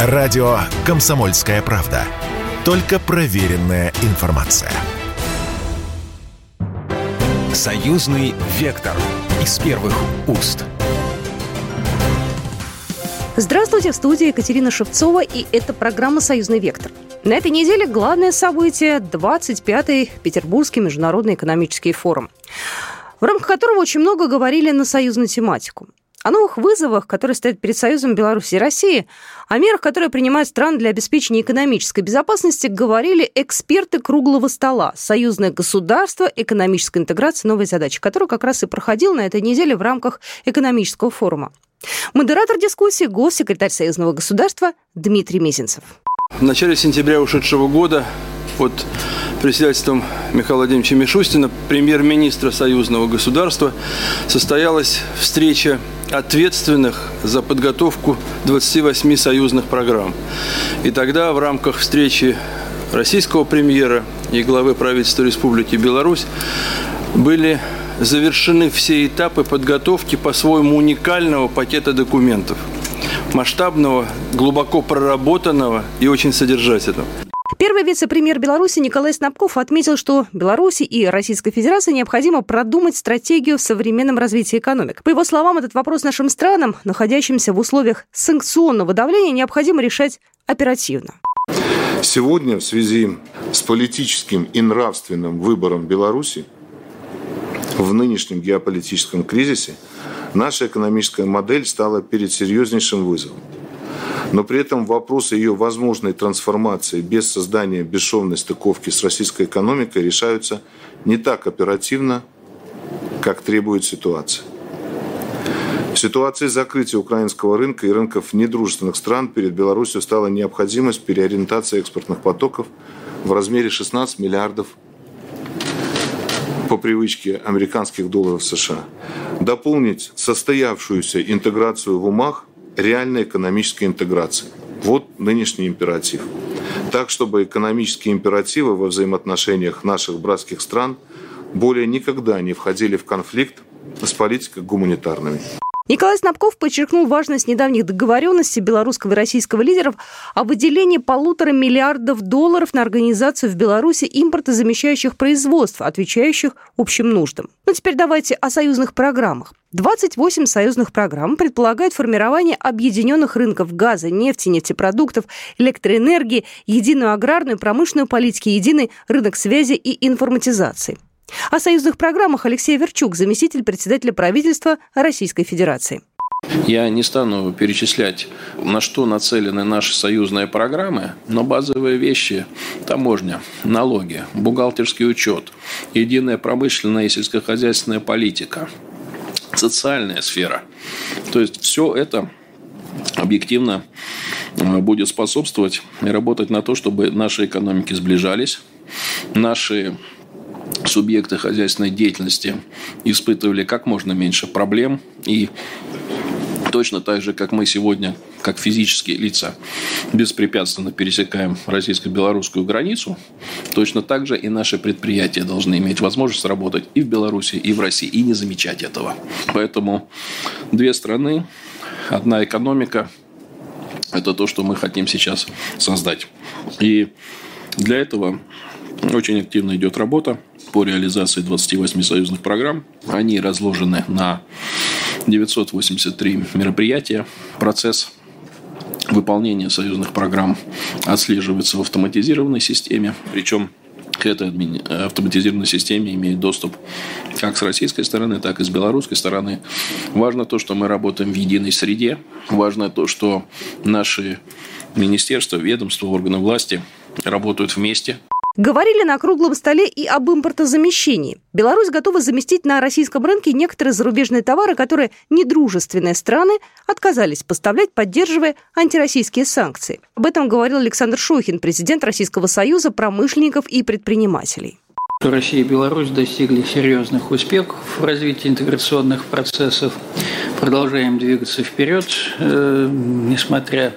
Радио «Комсомольская правда». Только проверенная информация. Союзный вектор из первых уст. Здравствуйте, в студии Екатерина Шевцова, и это программа «Союзный вектор». На этой неделе главное событие – 25-й Петербургский международный экономический форум, в рамках которого очень много говорили на союзную тематику о новых вызовах, которые стоят перед Союзом Беларуси и России, о мерах, которые принимают страны для обеспечения экономической безопасности, говорили эксперты круглого стола «Союзное государство. Экономическая интеграция. Новые задачи», который как раз и проходил на этой неделе в рамках экономического форума. Модератор дискуссии – госсекретарь Союзного государства Дмитрий Мезенцев. В начале сентября ушедшего года под председательством Михаила Владимировича Мишустина, премьер-министра союзного государства, состоялась встреча ответственных за подготовку 28 союзных программ. И тогда в рамках встречи российского премьера и главы правительства Республики Беларусь были завершены все этапы подготовки по-своему уникального пакета документов. Масштабного, глубоко проработанного и очень содержательного. Первый вице-премьер Беларуси Николай Снабков отметил, что Беларуси и Российской Федерации необходимо продумать стратегию в современном развитии экономик. По его словам, этот вопрос нашим странам, находящимся в условиях санкционного давления, необходимо решать оперативно. Сегодня в связи с политическим и нравственным выбором Беларуси в нынешнем геополитическом кризисе наша экономическая модель стала перед серьезнейшим вызовом. Но при этом вопрос ее возможной трансформации без создания бесшовной стыковки с российской экономикой решаются не так оперативно, как требует ситуация. В ситуации закрытия украинского рынка и рынков недружественных стран перед Беларусью стала необходимость переориентации экспортных потоков в размере 16 миллиардов по привычке американских долларов США. Дополнить состоявшуюся интеграцию в умах реальной экономической интеграции. Вот нынешний императив. Так, чтобы экономические императивы во взаимоотношениях наших братских стран более никогда не входили в конфликт с политикой гуманитарными. Николай Снабков подчеркнул важность недавних договоренностей белорусского и российского лидеров о выделении полутора миллиардов долларов на организацию в Беларуси импортозамещающих производств, отвечающих общим нуждам. Ну, теперь давайте о союзных программах. 28 союзных программ предполагают формирование объединенных рынков газа, нефти, нефтепродуктов, электроэнергии, единую аграрную, промышленную политики, единый рынок связи и информатизации. О союзных программах Алексей Верчук, заместитель председателя правительства Российской Федерации. Я не стану перечислять, на что нацелены наши союзные программы, но базовые вещи – таможня, налоги, бухгалтерский учет, единая промышленная и сельскохозяйственная политика, социальная сфера. То есть все это объективно э, будет способствовать и работать на то, чтобы наши экономики сближались, наши субъекты хозяйственной деятельности испытывали как можно меньше проблем и точно так же, как мы сегодня, как физические лица, беспрепятственно пересекаем российско-белорусскую границу, точно так же и наши предприятия должны иметь возможность работать и в Беларуси, и в России, и не замечать этого. Поэтому две страны, одна экономика – это то, что мы хотим сейчас создать. И для этого очень активно идет работа по реализации 28 союзных программ. Они разложены на 983 мероприятия. Процесс выполнения союзных программ отслеживается в автоматизированной системе. Причем к этой автоматизированной системе имеет доступ как с российской стороны, так и с белорусской стороны. Важно то, что мы работаем в единой среде. Важно то, что наши министерства, ведомства, органы власти работают вместе. Говорили на круглом столе и об импортозамещении. Беларусь готова заместить на российском рынке некоторые зарубежные товары, которые недружественные страны отказались поставлять, поддерживая антироссийские санкции. Об этом говорил Александр Шохин, президент Российского союза промышленников и предпринимателей. Россия и Беларусь достигли серьезных успехов в развитии интеграционных процессов. Продолжаем двигаться вперед, э, несмотря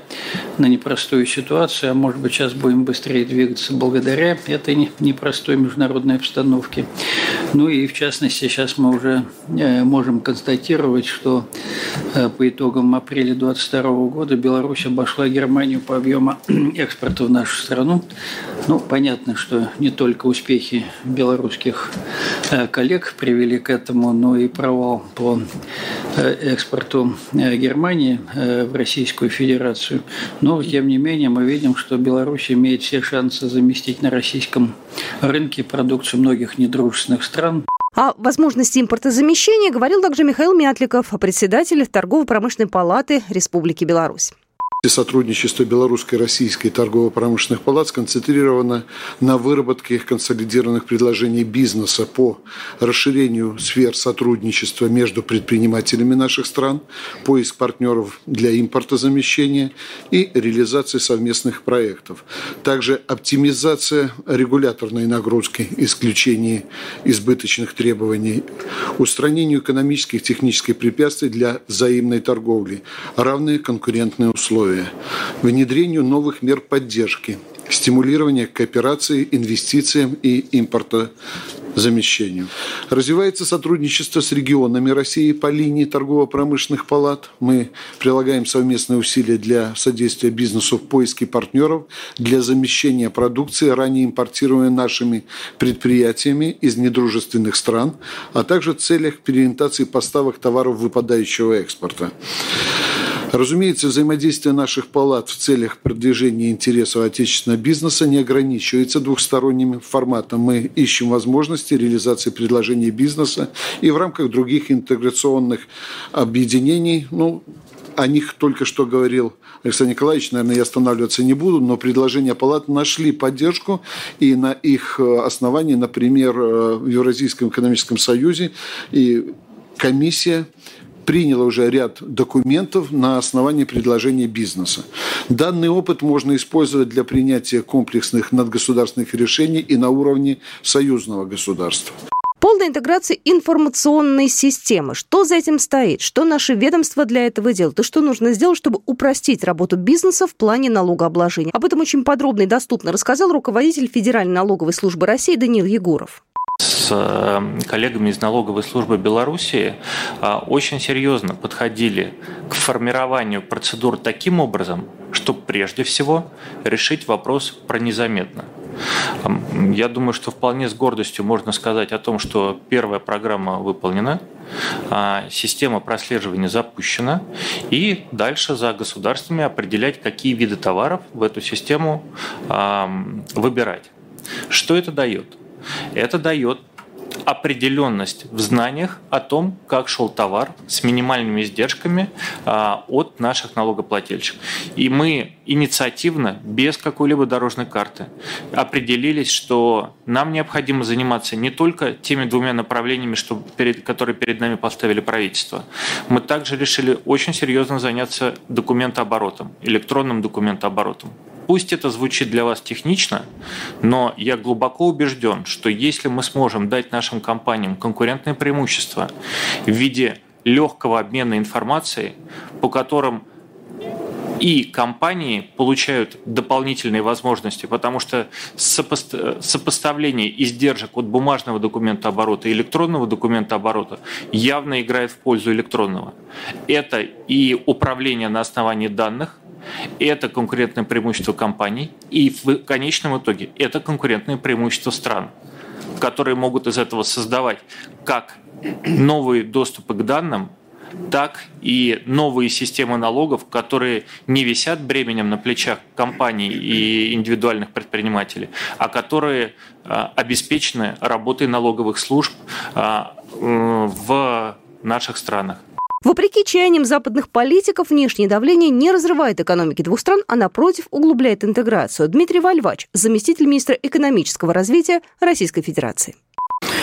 на непростую ситуацию, а может быть сейчас будем быстрее двигаться благодаря этой непростой международной обстановке. Ну и в частности, сейчас мы уже э, можем констатировать, что э, по итогам апреля 2022 года Беларусь обошла Германию по объему экспорта в нашу страну. Ну, понятно, что не только успехи белорусских э, коллег привели к этому, но и провал по экспорту Германии в Российскую Федерацию. Но, тем не менее, мы видим, что Беларусь имеет все шансы заместить на российском рынке продукцию многих недружественных стран. О возможности импортозамещения говорил также Михаил Мятликов, председатель Торгово-промышленной палаты Республики Беларусь. Сотрудничество белорусской и российской торгово-промышленных палат сконцентрировано на выработке консолидированных предложений бизнеса по расширению сфер сотрудничества между предпринимателями наших стран, поиск партнеров для импортозамещения и реализации совместных проектов. Также оптимизация регуляторной нагрузки, исключение избыточных требований, устранению экономических и технических препятствий для взаимной торговли, равные конкурентные условия условия внедрению новых мер поддержки, стимулирования кооперации, инвестициям и импортозамещению. Развивается сотрудничество с регионами России по линии торгово-промышленных палат. Мы прилагаем совместные усилия для содействия бизнесу в поиске партнеров для замещения продукции, ранее импортируемой нашими предприятиями из недружественных стран, а также в целях переориентации поставок товаров выпадающего экспорта. Разумеется, взаимодействие наших палат в целях продвижения интересов отечественного бизнеса не ограничивается двухсторонним форматом. Мы ищем возможности реализации предложений бизнеса и в рамках других интеграционных объединений, ну, о них только что говорил Александр Николаевич, наверное, я останавливаться не буду, но предложения палат нашли поддержку, и на их э, основании, например, э, в Евразийском экономическом союзе и комиссия приняла уже ряд документов на основании предложений бизнеса. Данный опыт можно использовать для принятия комплексных надгосударственных решений и на уровне союзного государства. Полная интеграция информационной системы. Что за этим стоит? Что наши ведомства для этого делают? И что нужно сделать, чтобы упростить работу бизнеса в плане налогообложения? Об этом очень подробно и доступно рассказал руководитель Федеральной налоговой службы России Даниил Егоров э, коллегами из налоговой службы Беларуси э, очень серьезно подходили к формированию процедур таким образом, чтобы прежде всего решить вопрос про незаметно. Я думаю, что вполне с гордостью можно сказать о том, что первая программа выполнена, а, система прослеживания запущена, и дальше за государствами определять, какие виды товаров в эту систему выбирать. Что это дает? Это дает определенность в знаниях о том, как шел товар с минимальными издержками а, от наших налогоплательщиков. И мы инициативно, без какой-либо дорожной карты, определились, что нам необходимо заниматься не только теми двумя направлениями, что перед, которые перед нами поставили правительство. Мы также решили очень серьезно заняться документооборотом, электронным документооборотом. Пусть это звучит для вас технично, но я глубоко убежден, что если мы сможем дать нашим компаниям конкурентное преимущество в виде легкого обмена информацией, по которым и компании получают дополнительные возможности, потому что сопоставление издержек от бумажного документа оборота и электронного документа оборота явно играет в пользу электронного. Это и управление на основании данных, это конкурентное преимущество компаний, и в конечном итоге это конкурентное преимущество стран, которые могут из этого создавать как новые доступы к данным, так и новые системы налогов, которые не висят бременем на плечах компаний и индивидуальных предпринимателей, а которые а, обеспечены работой налоговых служб а, в наших странах. Вопреки чаяниям западных политиков, внешнее давление не разрывает экономики двух стран, а напротив углубляет интеграцию. Дмитрий Вальвач, заместитель министра экономического развития Российской Федерации.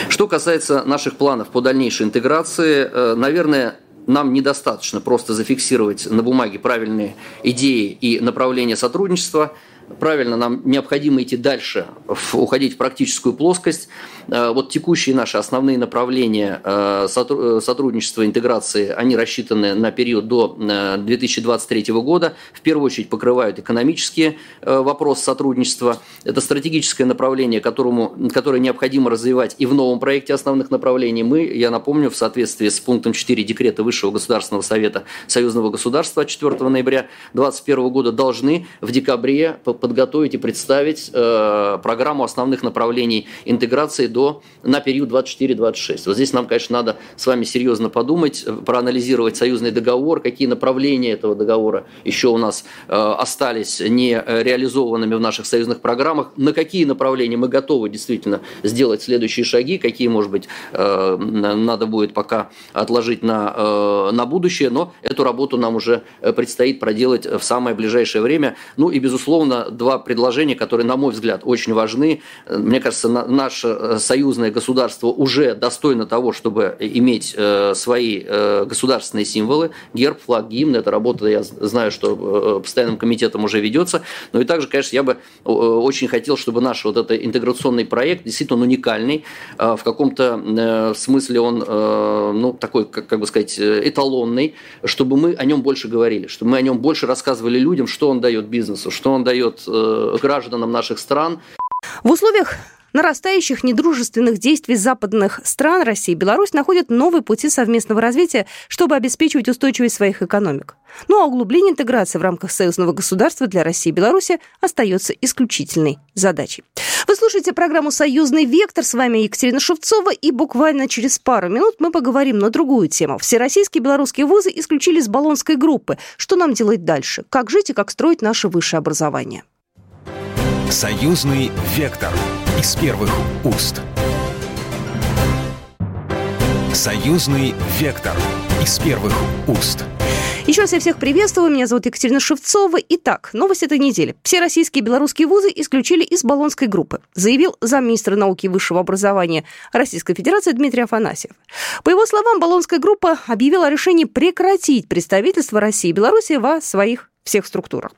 Что касается наших планов по дальнейшей интеграции, э, наверное, нам недостаточно просто зафиксировать на бумаге правильные идеи и направления сотрудничества. Правильно, нам необходимо идти дальше, уходить в практическую плоскость. Э, вот текущие наши основные направления э, э, сотрудничества, интеграции, они рассчитаны на период до 2023 года. В первую очередь покрывают экономические вопросы сотрудничества. Это стратегическое направление, которому, которое необходимо развивать и в новом проекте основных направлений. Мы, я напомню, в соответствии с пунктом 4 декрета Высшего государственного совета Союзного государства 4 ноября 2021 года должны в декабре подготовить и представить программу основных направлений интеграции до, на период 24-26. Вот здесь нам, конечно, надо с вами серьезно подумать, э, проанализировать союзный договор, какие направления этого договора еще у нас э, остались не реализованными в наших союзных программах, на какие направления мы готовы действительно сделать следующие шаги, какие, может быть, э, надо будет пока отложить на, э, на будущее, но эту работу нам уже предстоит проделать в самое ближайшее время. Ну и, безусловно, два предложения, которые, на мой взгляд, очень важны. Мне кажется, наш союзное государство уже достойно того, чтобы иметь э, свои э, государственные символы, герб, флаг, гимн. Эта работа, я знаю, что э, постоянным комитетом уже ведется. Но и также, конечно, я бы очень хотел, чтобы наш вот этот интеграционный проект действительно уникальный. В каком-то смысле он, ну, такой, как, как бы сказать, эталонный, чтобы мы о нем больше говорили, чтобы мы о нем больше рассказывали людям, что он дает бизнесу, что он дает гражданам наших стран. В условиях нарастающих недружественных действий западных стран России Беларусь находят новые пути совместного развития, чтобы обеспечивать устойчивость своих экономик. Ну а углубление интеграции в рамках союзного государства для России и Беларуси остается исключительной задачей. Вы слушаете программу «Союзный вектор». С вами Екатерина Шевцова. И буквально через пару минут мы поговорим на другую тему. Всероссийские белорусские вузы исключили с Болонской группы. Что нам делать дальше? Как жить и как строить наше высшее образование? Союзный вектор из первых уст. Союзный вектор из первых уст. Еще раз я всех приветствую. Меня зовут Екатерина Шевцова. Итак, новость этой недели. Все российские и белорусские вузы исключили из Болонской группы, заявил замминистра науки и высшего образования Российской Федерации Дмитрий Афанасьев. По его словам, Болонская группа объявила о решении прекратить представительство России и Беларуси во своих всех структурах.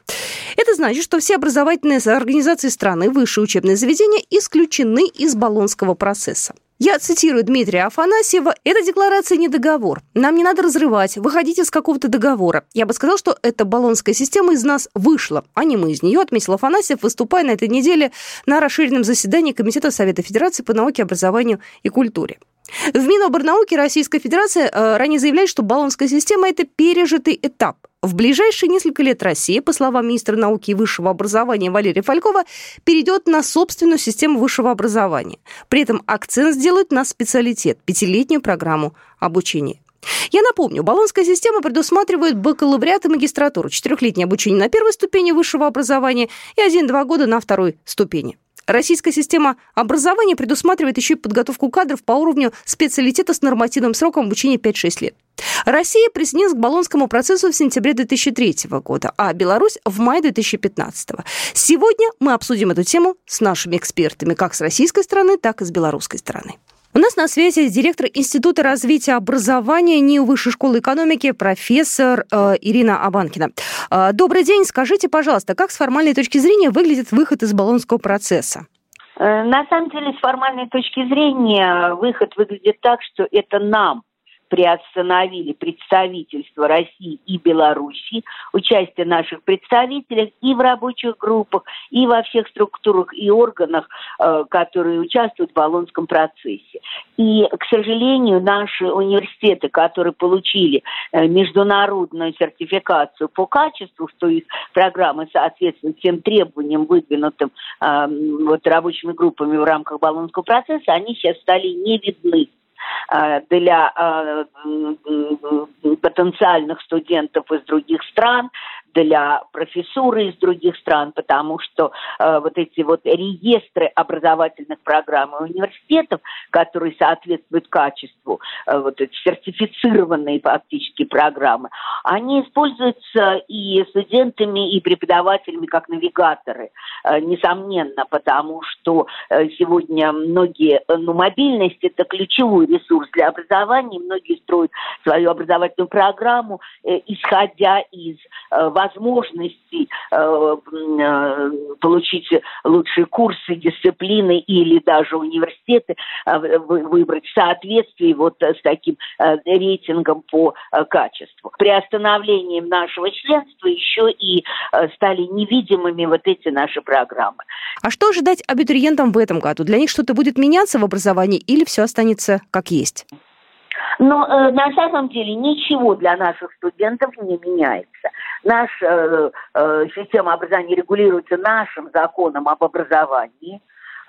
Это значит, что все образовательные организации страны, высшие учебные заведения исключены из баллонского процесса. Я цитирую Дмитрия Афанасьева. «Эта декларация не договор. Нам не надо разрывать, выходить из какого-то договора. Я бы сказал, что эта баллонская система из нас вышла, а не мы из нее», отметил Афанасьев, выступая на этой неделе на расширенном заседании Комитета Совета Федерации по науке, образованию и культуре. В Миноборнауке Российской Федерации э, ранее заявляли, что баллонская система – это пережитый этап. В ближайшие несколько лет Россия, по словам министра науки и высшего образования Валерия Фалькова, перейдет на собственную систему высшего образования. При этом акцент сделают на специалитет – пятилетнюю программу обучения. Я напомню, баллонская система предусматривает бакалавриат и магистратуру, четырехлетнее обучение на первой ступени высшего образования и один-два года на второй ступени. Российская система образования предусматривает еще и подготовку кадров по уровню специалитета с нормативным сроком обучения 5-6 лет. Россия присоединилась к Болонскому процессу в сентябре 2003 года, а Беларусь в мае 2015. Сегодня мы обсудим эту тему с нашими экспертами как с российской стороны, так и с белорусской стороны. У нас на связи директор Института развития образования НИУ Высшей школы экономики профессор э, Ирина Абанкина. Э, добрый день. Скажите, пожалуйста, как с формальной точки зрения выглядит выход из Болонского процесса? Э, на самом деле, с формальной точки зрения, выход выглядит так, что это нам приостановили представительство России и Белоруссии, участие наших представителей и в рабочих группах, и во всех структурах и органах, э, которые участвуют в Болонском процессе. И, к сожалению, наши университеты, которые получили э, международную сертификацию по качеству, что их программы соответствуют тем требованиям, выдвинутым э, вот, рабочими группами в рамках Болонского процесса, они сейчас стали не видны для э, потенциальных студентов из других стран, для профессуры из других стран, потому что э, вот эти вот реестры образовательных программ и университетов, которые соответствуют качеству, э, вот эти сертифицированные фактически программы, они используются и студентами, и преподавателями как навигаторы, э, несомненно, потому что э, сегодня многие, э, ну, мобильность – это ключевой ресурс для образования, многие строят свою образовательную программу, э, исходя из э, возможностей э, э, получить лучшие курсы, дисциплины или даже университеты э, выбрать в соответствии вот с таким рейтингом по качеству. Приостановлением нашего членства еще и стали невидимыми вот эти наши программы. А что ожидать абитуриентам в этом году? Для них что-то будет меняться в образовании или все останется как есть? Но э, на самом деле ничего для наших студентов не меняется. Наша э, э, система образования регулируется нашим законом об образовании.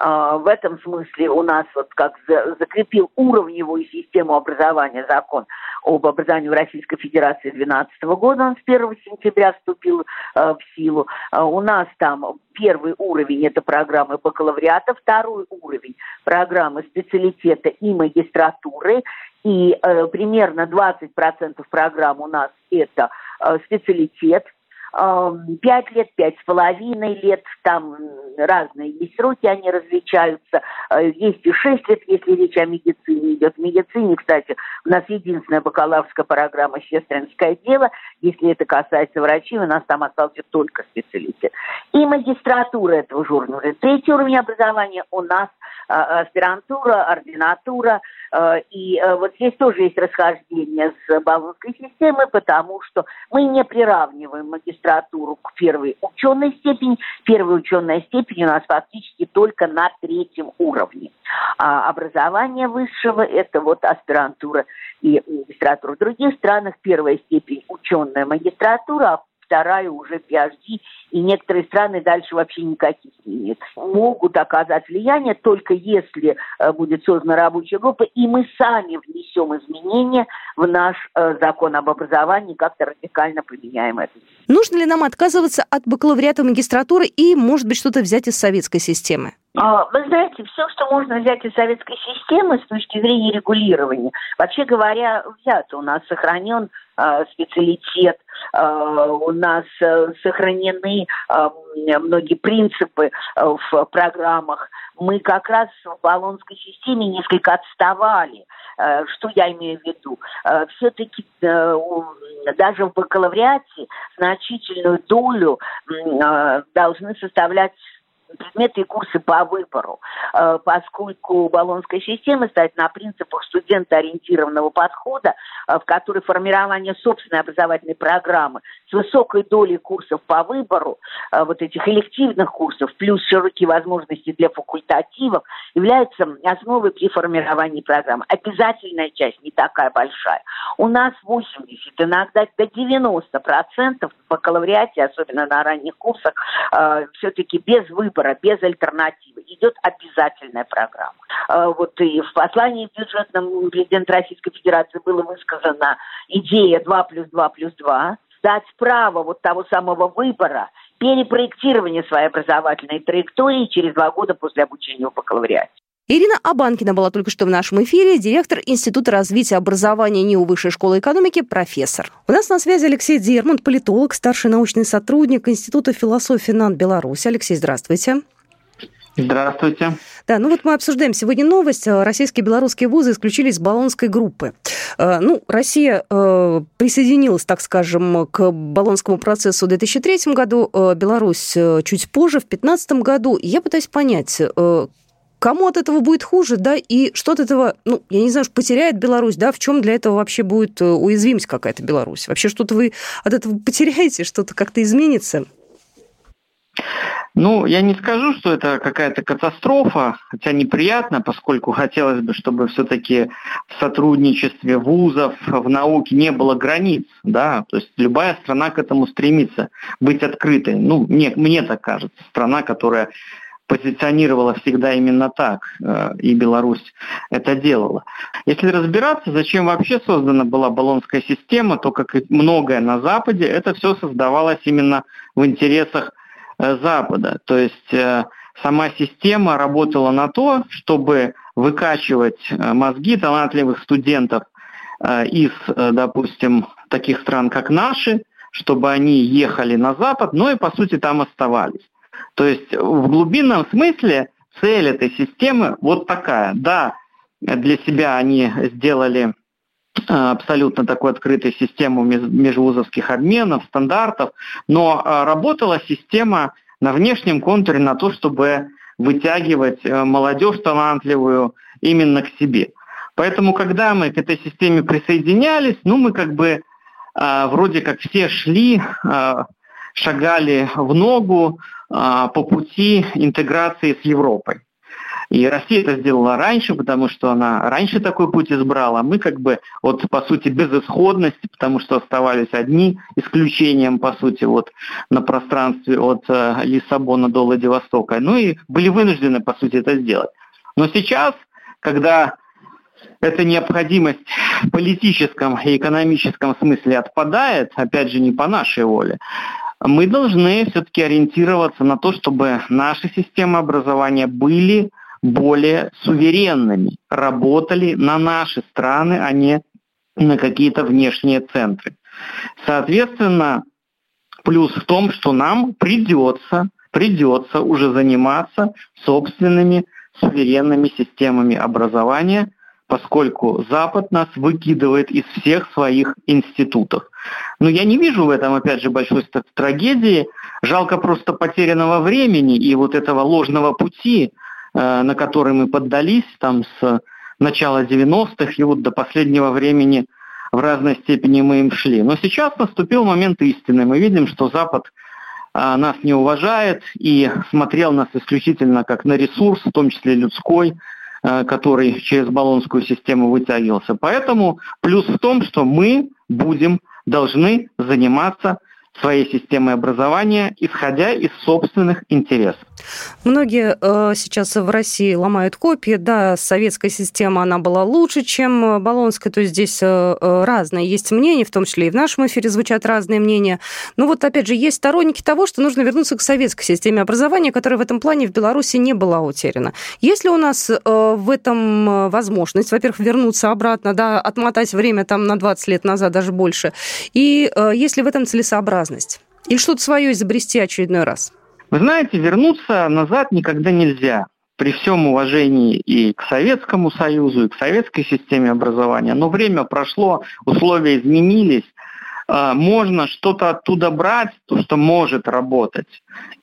А, в этом смысле у нас вот как закрепил уровневую систему образования закон об образовании в Российской Федерации 2012 года, он с 1 сентября вступил э, в силу. А, у нас там первый уровень – это программы бакалавриата, второй уровень – программы специалитета и магистратуры, и э, примерно 20% программ у нас это э, специалитет – пять лет, пять с половиной лет, там разные есть сроки, они различаются. Э, есть и шесть лет, если речь о медицине идет. В медицине, кстати, у нас единственная бакалаврская программа «Сестринское дело». Если это касается врачей, у нас там остался только специалитет. И магистратура этого журнала. Третий уровень образования у нас а, аспирантура, ординатура. Э, и э, вот здесь тоже есть расхождение с баллонской системой, потому что мы не приравниваем магистратуру к первой ученой степени. Первая ученая степень у нас фактически только на третьем уровне. А образование высшего – это вот аспирантура и магистратура. В других странах первая степень ученая магистратура, а вторая уже PhD, и некоторые страны дальше вообще никаких не имеют. Могут оказать влияние только если э, будет создана рабочая группа, и мы сами внесем изменения в наш э, закон об образовании, как-то радикально поменяем это. Нужно ли нам отказываться от бакалавриата магистратуры и, может быть, что-то взять из советской системы? А, вы знаете, все, что можно взять из советской системы с точки зрения регулирования, вообще говоря, взято. У нас сохранен специалитет, э, у нас э, сохранены э, многие принципы э, в программах. Мы как раз в баллонской системе несколько отставали. Э, что я имею в виду? Все-таки даже в бакалавриате значительную долю должны составлять предметы и курсы по выбору, э, поскольку баллонская система стоит на принципах студентоориентированного подхода, э, в которой формирование собственной образовательной программы с высокой долей курсов по выбору, э, вот этих элективных курсов, плюс широкие возможности для факультативов, является основой при формировании программы. Обязательная часть не такая большая. У нас 80, иногда до 90% в бакалавриате, особенно на ранних курсах, все-таки без выбора выбора, без альтернативы. Идет обязательная программа. А, вот и в послании бюджетном президента Российской Федерации было высказана идея 2 плюс 2 плюс 2, дать право вот того самого выбора, перепроектирования своей образовательной траектории через два года после обучения в бакалавриате. Ирина Абанкина была только что в нашем эфире, директор Института развития образования НИУ Высшей школы экономики, профессор. У нас на связи Алексей Дермонт, политолог, старший научный сотрудник Института философии НАН Беларусь. Алексей, здравствуйте. Здравствуйте. Да, ну вот мы обсуждаем сегодня новость. Российские и белорусские вузы исключились из Болонской группы. Э, ну, Россия э, присоединилась, так скажем, к Болонскому процессу в 2003 году, э, Беларусь чуть позже, в 2015 году. Я пытаюсь понять, Кому от этого будет хуже, да, и что от этого, ну, я не знаю, потеряет Беларусь, да, в чем для этого вообще будет э, уязвимость какая-то Беларусь? Вообще что-то вы от этого потеряете, что-то как-то изменится? Ну, я не скажу, что это какая-то катастрофа, хотя неприятно, поскольку хотелось бы, чтобы все-таки в сотрудничестве вузов, в науке не было границ, да, то есть любая страна к этому стремится быть открытой. Ну, мне, мне так кажется, страна, которая позиционировала всегда именно так, э, и Беларусь это делала. Если разбираться, зачем вообще создана была баллонская система, то, как и многое на Западе, это все создавалось именно в интересах э, Запада. То есть э, сама система работала на то, чтобы выкачивать мозги талантливых студентов из, допустим, таких стран, как наши, чтобы они ехали на Запад, но и, по сути, там оставались. То есть в глубинном смысле цель этой системы вот такая. Да, для себя они сделали абсолютно такой открытой систему межвузовских обменов, стандартов, но работала система на внешнем контуре на то, чтобы вытягивать молодежь талантливую именно к себе. Поэтому, когда мы к этой системе присоединялись, ну, мы как бы э, вроде как все шли, э, шагали в ногу э, по пути интеграции с Европой. И Россия это сделала раньше, потому что она раньше такой путь избрала. Мы как бы, вот по сути, безысходности, потому что оставались одни, исключением, по сути, вот на пространстве от э, Лиссабона до Владивостока. Ну и были вынуждены, по сути, это сделать. Но сейчас, когда эта необходимость в политическом и экономическом смысле отпадает, опять же, не по нашей воле, мы должны все-таки ориентироваться на то, чтобы наши системы образования были более суверенными, работали на наши страны, а не на какие-то внешние центры. Соответственно, плюс в том, что нам придется, придется уже заниматься собственными суверенными системами образования – поскольку Запад нас выкидывает из всех своих институтов. Но я не вижу в этом, опять же, большой трагедии. Жалко просто потерянного времени и вот этого ложного пути, э, на который мы поддались там с начала 90-х и вот до последнего времени в разной степени мы им шли. Но сейчас наступил момент истины. Мы видим, что Запад э, нас не уважает и смотрел нас исключительно как на ресурс, в том числе людской, который через баллонскую систему вытягивался. Поэтому плюс в том, что мы будем, должны заниматься своей системой образования, исходя из собственных интересов. Многие э, сейчас в России ломают копии. Да, советская система, она была лучше, чем э, Болонская. То есть здесь э, э, разные есть мнения, в том числе и в нашем эфире звучат разные мнения. Но вот, опять же, есть сторонники того, что нужно вернуться к советской системе образования, которая в этом плане в Беларуси не была утеряна. Есть ли у нас э, в этом э, возможность, во-первых, вернуться обратно, да, отмотать время там на 20 лет назад, даже больше, и э, есть ли в этом целесообразность? Или что-то свое изобрести очередной раз? Вы знаете, вернуться назад никогда нельзя. При всем уважении и к Советскому Союзу, и к советской системе образования. Но время прошло, условия изменились. А, можно что-то оттуда брать, то, что может работать.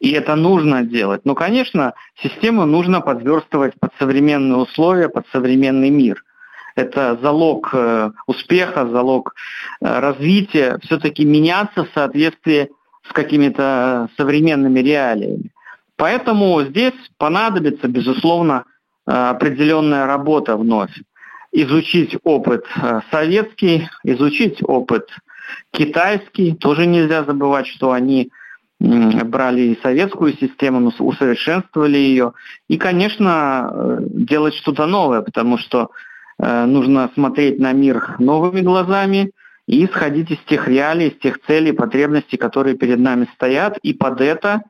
И это нужно делать. Но, конечно, систему нужно подверстывать под современные условия, под современный мир. Это залог э, успеха, залог э, развития. Все-таки меняться в соответствии с какими-то современными реалиями. Поэтому здесь понадобится, безусловно, э, определенная работа вновь. Изучить опыт советский, изучить опыт китайский. Тоже нельзя забывать, что они брали и советскую систему, но усовершенствовали ее. И, конечно, делать что-то новое, потому что нужно смотреть на мир новыми глазами – и исходить из тех реалий, из тех целей, потребностей, которые перед нами стоят, и под это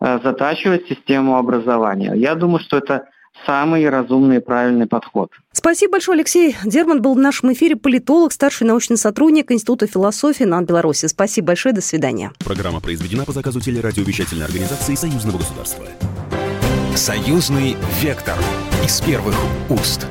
э, затачивать систему образования. Я думаю, что это самый разумный и правильный подход. Спасибо большое, Алексей. Дерман был в нашем эфире политолог, старший научный сотрудник Института философии НАН Беларуси. Спасибо большое, до свидания. Программа произведена по заказу телерадиовещательной организации Союзного государства. Союзный вектор из первых уст.